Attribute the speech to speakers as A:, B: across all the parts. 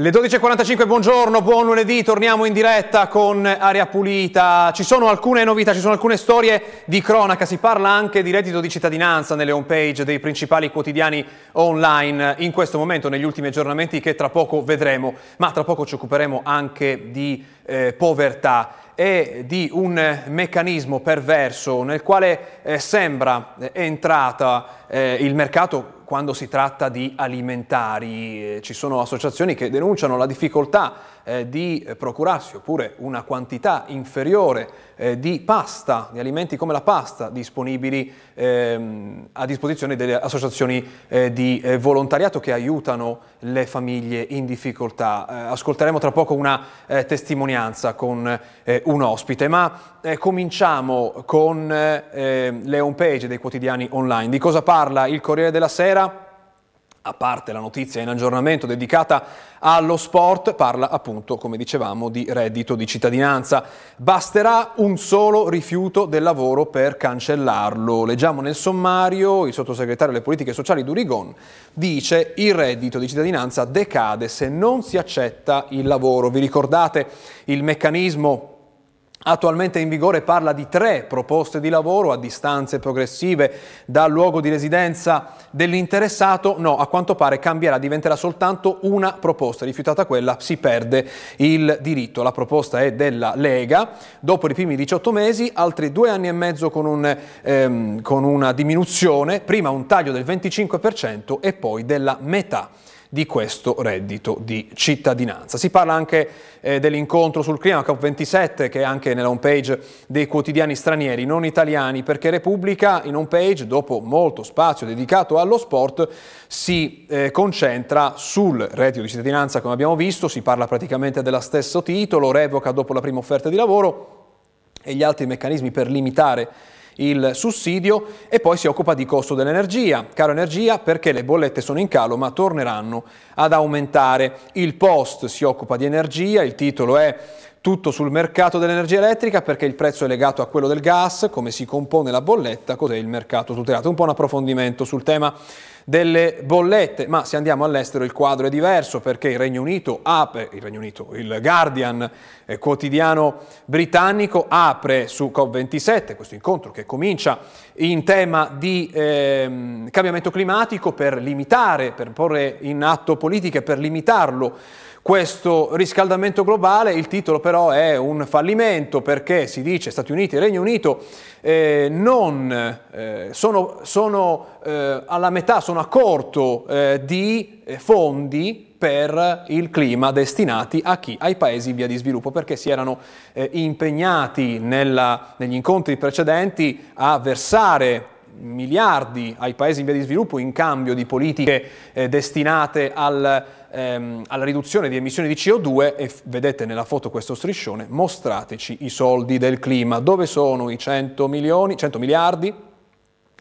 A: Le 12.45, buongiorno, buon lunedì, torniamo in diretta con Aria Pulita. Ci sono alcune novità, ci sono alcune storie di cronaca, si parla anche di reddito di cittadinanza nelle homepage dei principali quotidiani online in questo momento, negli ultimi aggiornamenti che tra poco vedremo, ma tra poco ci occuperemo anche di eh, povertà e di un meccanismo perverso nel quale eh, sembra eh, entrata eh, il mercato quando si tratta di alimentari. Eh, ci sono associazioni che denunciano la difficoltà eh, di procurarsi oppure una quantità inferiore eh, di pasta, di alimenti come la pasta disponibili ehm, a disposizione delle associazioni eh, di eh, volontariato che aiutano le famiglie in difficoltà. Eh, ascolteremo tra poco una testimonianza con un ospite, ma cominciamo con le homepage dei quotidiani online. Di cosa parla il Corriere della Sera? a parte la notizia in aggiornamento dedicata allo sport, parla appunto, come dicevamo, di reddito di cittadinanza. Basterà un solo rifiuto del lavoro per cancellarlo. Leggiamo nel sommario, il sottosegretario alle politiche sociali Durigon dice il reddito di cittadinanza decade se non si accetta il lavoro. Vi ricordate il meccanismo Attualmente in vigore parla di tre proposte di lavoro a distanze progressive dal luogo di residenza dell'interessato. No, a quanto pare cambierà, diventerà soltanto una proposta. Rifiutata quella, si perde il diritto. La proposta è della Lega. Dopo i primi 18 mesi, altri due anni e mezzo con, un, ehm, con una diminuzione, prima un taglio del 25% e poi della metà di questo reddito di cittadinanza. Si parla anche eh, dell'incontro sul clima COP27 che è anche nella homepage dei quotidiani stranieri non italiani perché Repubblica in homepage dopo molto spazio dedicato allo sport si eh, concentra sul reddito di cittadinanza come abbiamo visto, si parla praticamente dello stesso titolo, revoca dopo la prima offerta di lavoro e gli altri meccanismi per limitare il sussidio e poi si occupa di costo dell'energia. Caro energia perché le bollette sono in calo ma torneranno ad aumentare. Il post si occupa di energia, il titolo è tutto sul mercato dell'energia elettrica perché il prezzo è legato a quello del gas, come si compone la bolletta, cos'è il mercato tutelato. Un po' un approfondimento sul tema delle bollette, ma se andiamo all'estero il quadro è diverso perché il Regno Unito apre, il Regno Unito, il Guardian eh, quotidiano britannico apre su COP27, questo incontro che comincia in tema di eh, cambiamento climatico per limitare, per porre in atto politiche per limitarlo questo riscaldamento globale, il titolo però è un fallimento perché si dice Stati Uniti e Regno Unito eh, non, eh, sono, sono eh, alla metà, sono a corto eh, di eh, fondi per il clima destinati a chi? Ai paesi in via di sviluppo, perché si erano eh, impegnati nella, negli incontri precedenti a versare miliardi ai paesi in via di sviluppo in cambio di politiche eh, destinate al, ehm, alla riduzione di emissioni di CO2 e vedete nella foto questo striscione, mostrateci i soldi del clima, dove sono i 100 milioni, 100 miliardi?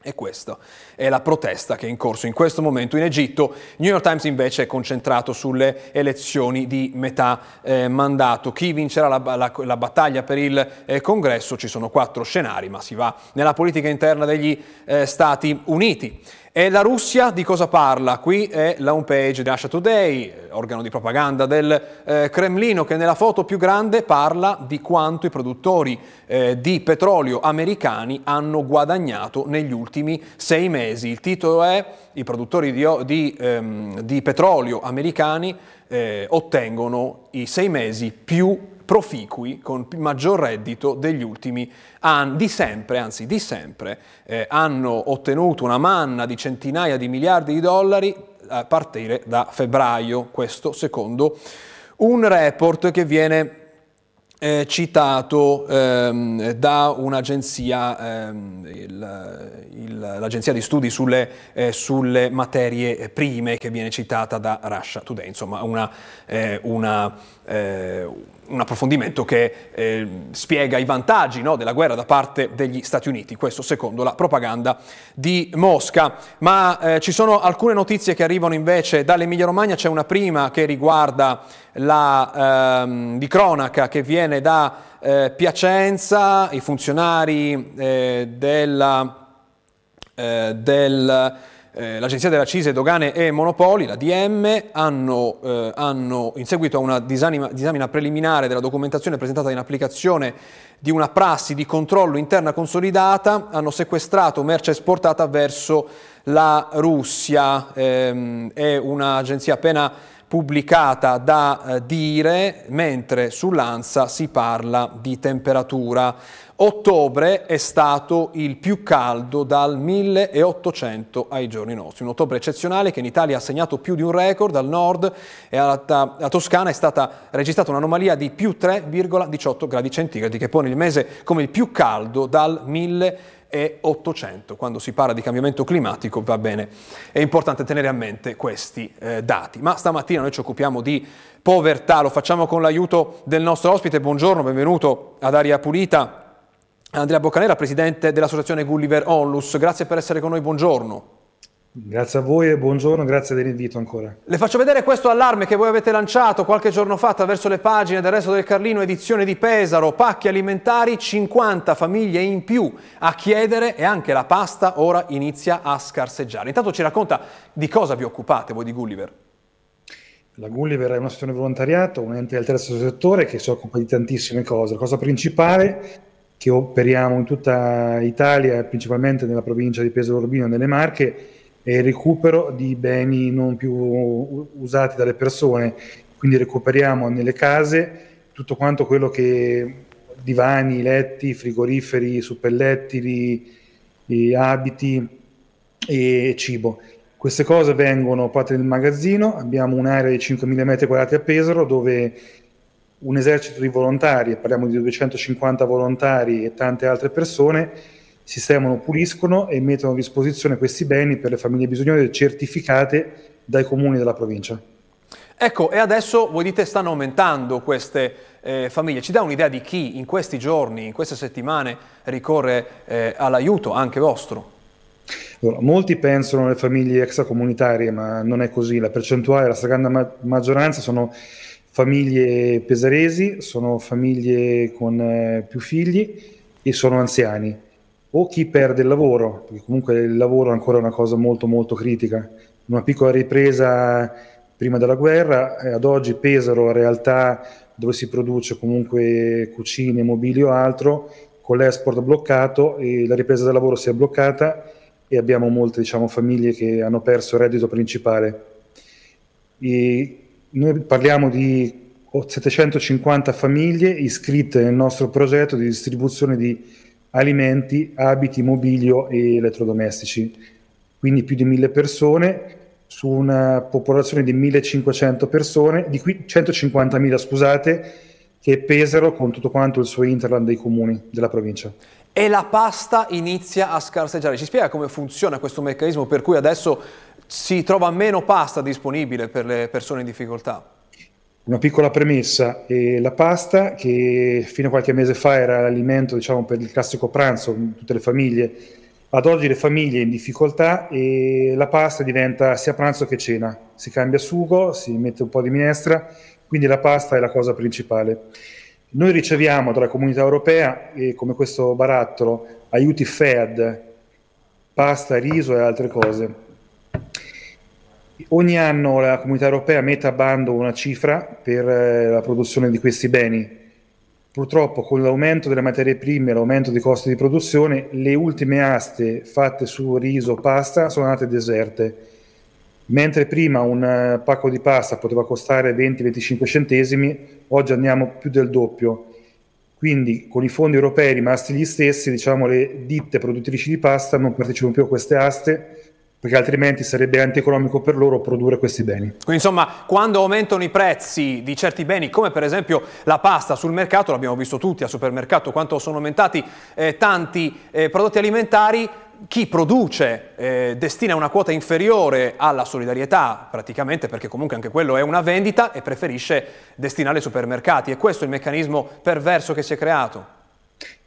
A: E questa è la protesta che è in corso in questo momento in Egitto. New York Times invece è concentrato sulle elezioni di metà eh, mandato. Chi vincerà la, la, la battaglia per il eh, congresso? Ci sono quattro scenari, ma si va nella politica interna degli eh, Stati Uniti. E la Russia di cosa parla? Qui è la homepage di Russia Today, organo di propaganda del eh, Cremlino, che nella foto più grande parla di quanto i produttori eh, di petrolio americani hanno guadagnato negli ultimi sei mesi. Il titolo è I produttori di, di, ehm, di petrolio americani eh, ottengono i sei mesi più proficui, con maggior reddito degli ultimi anni, di sempre, anzi di sempre, eh, hanno ottenuto una manna di centinaia di miliardi di dollari a partire da febbraio, questo secondo un report che viene eh, citato ehm, da un'agenzia, ehm, l'agenzia di studi sulle, eh, sulle, materie prime che viene citata da Russia Today, insomma una, eh, una, eh, un approfondimento che eh, spiega i vantaggi no, della guerra da parte degli Stati Uniti, questo secondo la propaganda di Mosca. Ma eh, ci sono alcune notizie che arrivano invece dall'Emilia Romagna, c'è una prima che riguarda la, ehm, di cronaca che viene da eh, Piacenza, i funzionari eh, della, eh, del eh, l'Agenzia della Cise, Dogane e Monopoli, la DM, hanno, eh, hanno in seguito a una disamina, disamina preliminare della documentazione presentata in applicazione di una prassi di controllo interna consolidata, hanno sequestrato merce esportata verso la Russia. Ehm, è un'agenzia appena pubblicata da eh, Dire, mentre sull'ANSA si parla di temperatura. Ottobre è stato il più caldo dal 1800 ai giorni nostri, un ottobre eccezionale che in Italia ha segnato più di un record, al nord e alla, Toscana è stata registrata un'anomalia di più 3,18 gradi centigradi che pone il mese come il più caldo dal 1800 e 800. Quando si parla di cambiamento climatico va bene, è importante tenere a mente questi eh, dati. Ma stamattina noi ci occupiamo di povertà, lo facciamo con l'aiuto del nostro ospite. Buongiorno, benvenuto ad Aria Pulita. Andrea Boccanera, presidente dell'associazione Gulliver Onlus. Grazie per essere con noi, buongiorno.
B: Grazie a voi e buongiorno, grazie dell'invito ancora.
A: Le faccio vedere questo allarme che voi avete lanciato qualche giorno fa attraverso le pagine del Resto del Carlino, edizione di Pesaro, pacchi alimentari, 50 famiglie in più a chiedere e anche la pasta ora inizia a scarseggiare. Intanto ci racconta di cosa vi occupate voi di Gulliver.
B: La Gulliver è un'associazione volontariato, un ente del terzo settore che si occupa di tantissime cose. La cosa principale che operiamo in tutta Italia, principalmente nella provincia di Pesaro Urbino e nelle Marche, il recupero di beni non più usati dalle persone, quindi recuperiamo nelle case tutto quanto quello che divani, letti, frigoriferi, suppellettili, abiti e cibo. Queste cose vengono fatte nel magazzino, abbiamo un'area di 5.000 m2 a Pesaro dove un esercito di volontari, parliamo di 250 volontari e tante altre persone, sistemano, puliscono e mettono a disposizione questi beni per le famiglie bisognose certificate dai comuni della provincia.
A: Ecco, e adesso voi dite stanno aumentando queste eh, famiglie. Ci dà un'idea di chi in questi giorni, in queste settimane ricorre eh, all'aiuto anche vostro?
B: Allora, molti pensano alle famiglie extracomunitarie, ma non è così. La percentuale, la stragrande ma- maggioranza sono famiglie pesaresi, sono famiglie con eh, più figli e sono anziani o chi perde il lavoro, perché comunque il lavoro è ancora una cosa molto molto critica. Una piccola ripresa prima della guerra, e ad oggi Pesaro, realtà dove si produce comunque cucine, mobili o altro, con l'export bloccato e la ripresa del lavoro si è bloccata e abbiamo molte diciamo, famiglie che hanno perso il reddito principale. E noi parliamo di 750 famiglie iscritte nel nostro progetto di distribuzione di alimenti, abiti, mobilio e elettrodomestici. Quindi più di mille persone su una popolazione di 1500 persone, di cui 150.000 scusate, che pesano con tutto quanto il suo interland dei comuni della provincia.
A: E la pasta inizia a scarseggiare. Ci spiega come funziona questo meccanismo per cui adesso si trova meno pasta disponibile per le persone in difficoltà?
B: Una piccola premessa, eh, la pasta che fino a qualche mese fa era l'alimento diciamo, per il classico pranzo in tutte le famiglie, ad oggi le famiglie in difficoltà e la pasta diventa sia pranzo che cena, si cambia sugo, si mette un po' di minestra, quindi la pasta è la cosa principale. Noi riceviamo dalla comunità europea, eh, come questo barattolo, aiuti FED, pasta, riso e altre cose Ogni anno la comunità europea mette a bando una cifra per eh, la produzione di questi beni. Purtroppo con l'aumento delle materie prime e l'aumento dei costi di produzione, le ultime aste fatte su riso, pasta sono andate deserte. Mentre prima un eh, pacco di pasta poteva costare 20-25 centesimi, oggi andiamo più del doppio. Quindi con i fondi europei rimasti gli stessi, diciamo, le ditte produttrici di pasta non partecipano più a queste aste perché altrimenti sarebbe antieconomico per loro produrre questi beni.
A: Quindi insomma, quando aumentano i prezzi di certi beni, come per esempio la pasta sul mercato, l'abbiamo visto tutti al supermercato, quanto sono aumentati eh, tanti eh, prodotti alimentari, chi produce eh, destina una quota inferiore alla solidarietà, praticamente perché comunque anche quello è una vendita e preferisce destinare ai supermercati. E questo è il meccanismo perverso che si è creato.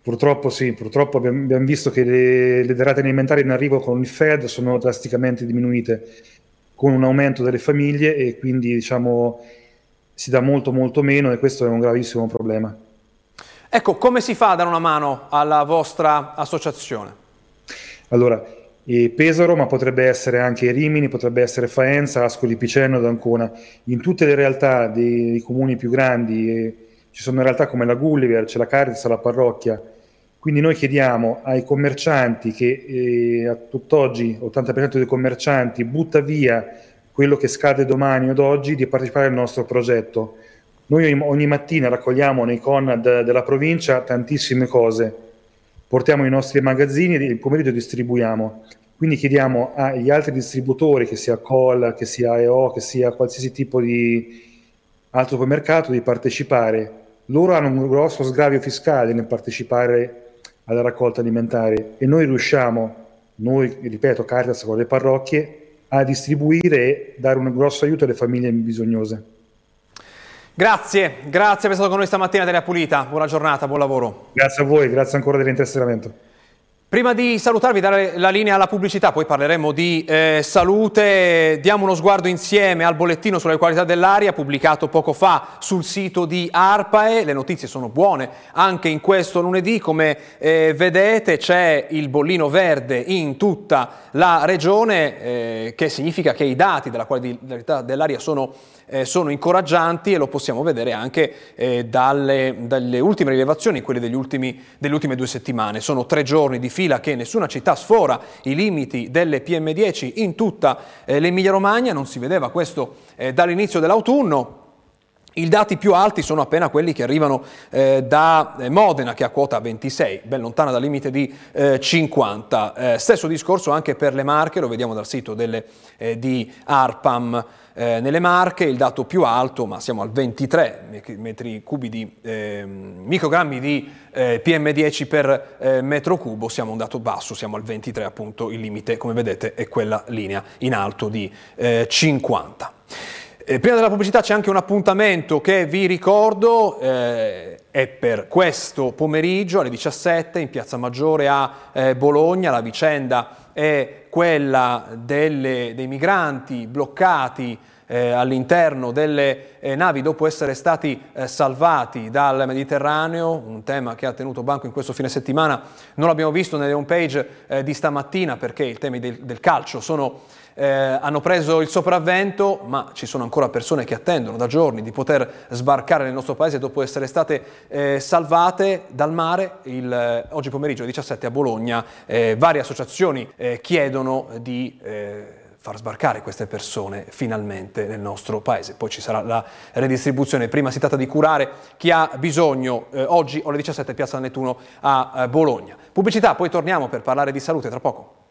B: Purtroppo sì, purtroppo abbiamo, abbiamo visto che le, le derrate alimentari in arrivo con il Fed sono drasticamente diminuite con un aumento delle famiglie e quindi diciamo si dà molto molto meno e questo è un gravissimo problema.
A: Ecco, come si fa a dare una mano alla vostra associazione?
B: Allora, e Pesaro, ma potrebbe essere anche Rimini, potrebbe essere Faenza, Ascoli Piceno ed Ancona. In tutte le realtà dei, dei comuni più grandi ci sono realtà come la Gulliver, c'è la Caritas, la parrocchia. Quindi noi chiediamo ai commercianti che eh, a tutt'oggi 80% dei commercianti butta via quello che scade domani o oggi di partecipare al nostro progetto. Noi ogni mattina raccogliamo nei Conad della provincia tantissime cose portiamo i nostri magazzini e il pomeriggio distribuiamo. Quindi chiediamo agli altri distributori, che sia Col, che sia EO, che sia qualsiasi tipo di altro supermercato, di partecipare. Loro hanno un grosso sgravio fiscale nel partecipare alla raccolta alimentare e noi riusciamo, noi, ripeto, Caritas con le parrocchie, a distribuire e dare un grosso aiuto alle famiglie bisognose.
A: Grazie, grazie per essere stato con noi stamattina Terea Pulita, buona giornata, buon lavoro.
B: Grazie a voi, grazie ancora dell'interessamento.
A: Prima di salutarvi, dare la linea alla pubblicità, poi parleremo di eh, salute, diamo uno sguardo insieme al bollettino sulla qualità dell'aria pubblicato poco fa sul sito di ARPAE, le notizie sono buone anche in questo lunedì, come eh, vedete c'è il bollino verde in tutta la regione, eh, che significa che i dati della qualità dell'aria sono eh, sono incoraggianti e lo possiamo vedere anche eh, dalle, dalle, ultime rilevazioni, quelle ultimi, delle ultime due settimane. Sono tre giorni di fila che nessuna città sfora i limiti delle PM10 in tutta eh, l'Emilia Romagna, non si vedeva questo eh, dall'inizio dell'autunno. I dati più alti sono appena quelli che arrivano eh, da eh, Modena, che ha quota 26, ben lontana dal limite di eh, 50. Eh, stesso discorso anche per le Marche, lo vediamo dal sito delle, eh, di ARPAM. Eh, nelle Marche il dato più alto, ma siamo al 23 metri cubi di eh, microgrammi di eh, PM10 per eh, metro cubo, siamo un dato basso, siamo al 23 appunto, il limite come vedete è quella linea in alto di 50. Eh, prima della pubblicità c'è anche un appuntamento che vi ricordo, eh, è per questo pomeriggio alle 17 in Piazza Maggiore a eh, Bologna, la vicenda è quella delle, dei migranti bloccati eh, all'interno delle eh, navi dopo essere stati eh, salvati dal Mediterraneo, un tema che ha tenuto banco in questo fine settimana, non l'abbiamo visto nelle home page eh, di stamattina perché i temi del, del calcio sono eh, hanno preso il sopravvento, ma ci sono ancora persone che attendono da giorni di poter sbarcare nel nostro paese dopo essere state eh, salvate dal mare. Il, oggi pomeriggio 17 a Bologna varie associazioni chiedono di far sbarcare queste persone finalmente nel nostro paese. Poi ci sarà la redistribuzione. Prima si tratta di curare chi ha bisogno. Eh, oggi alle 17 Piazza Nettuno a eh, Bologna. Pubblicità, poi torniamo per parlare di salute tra poco.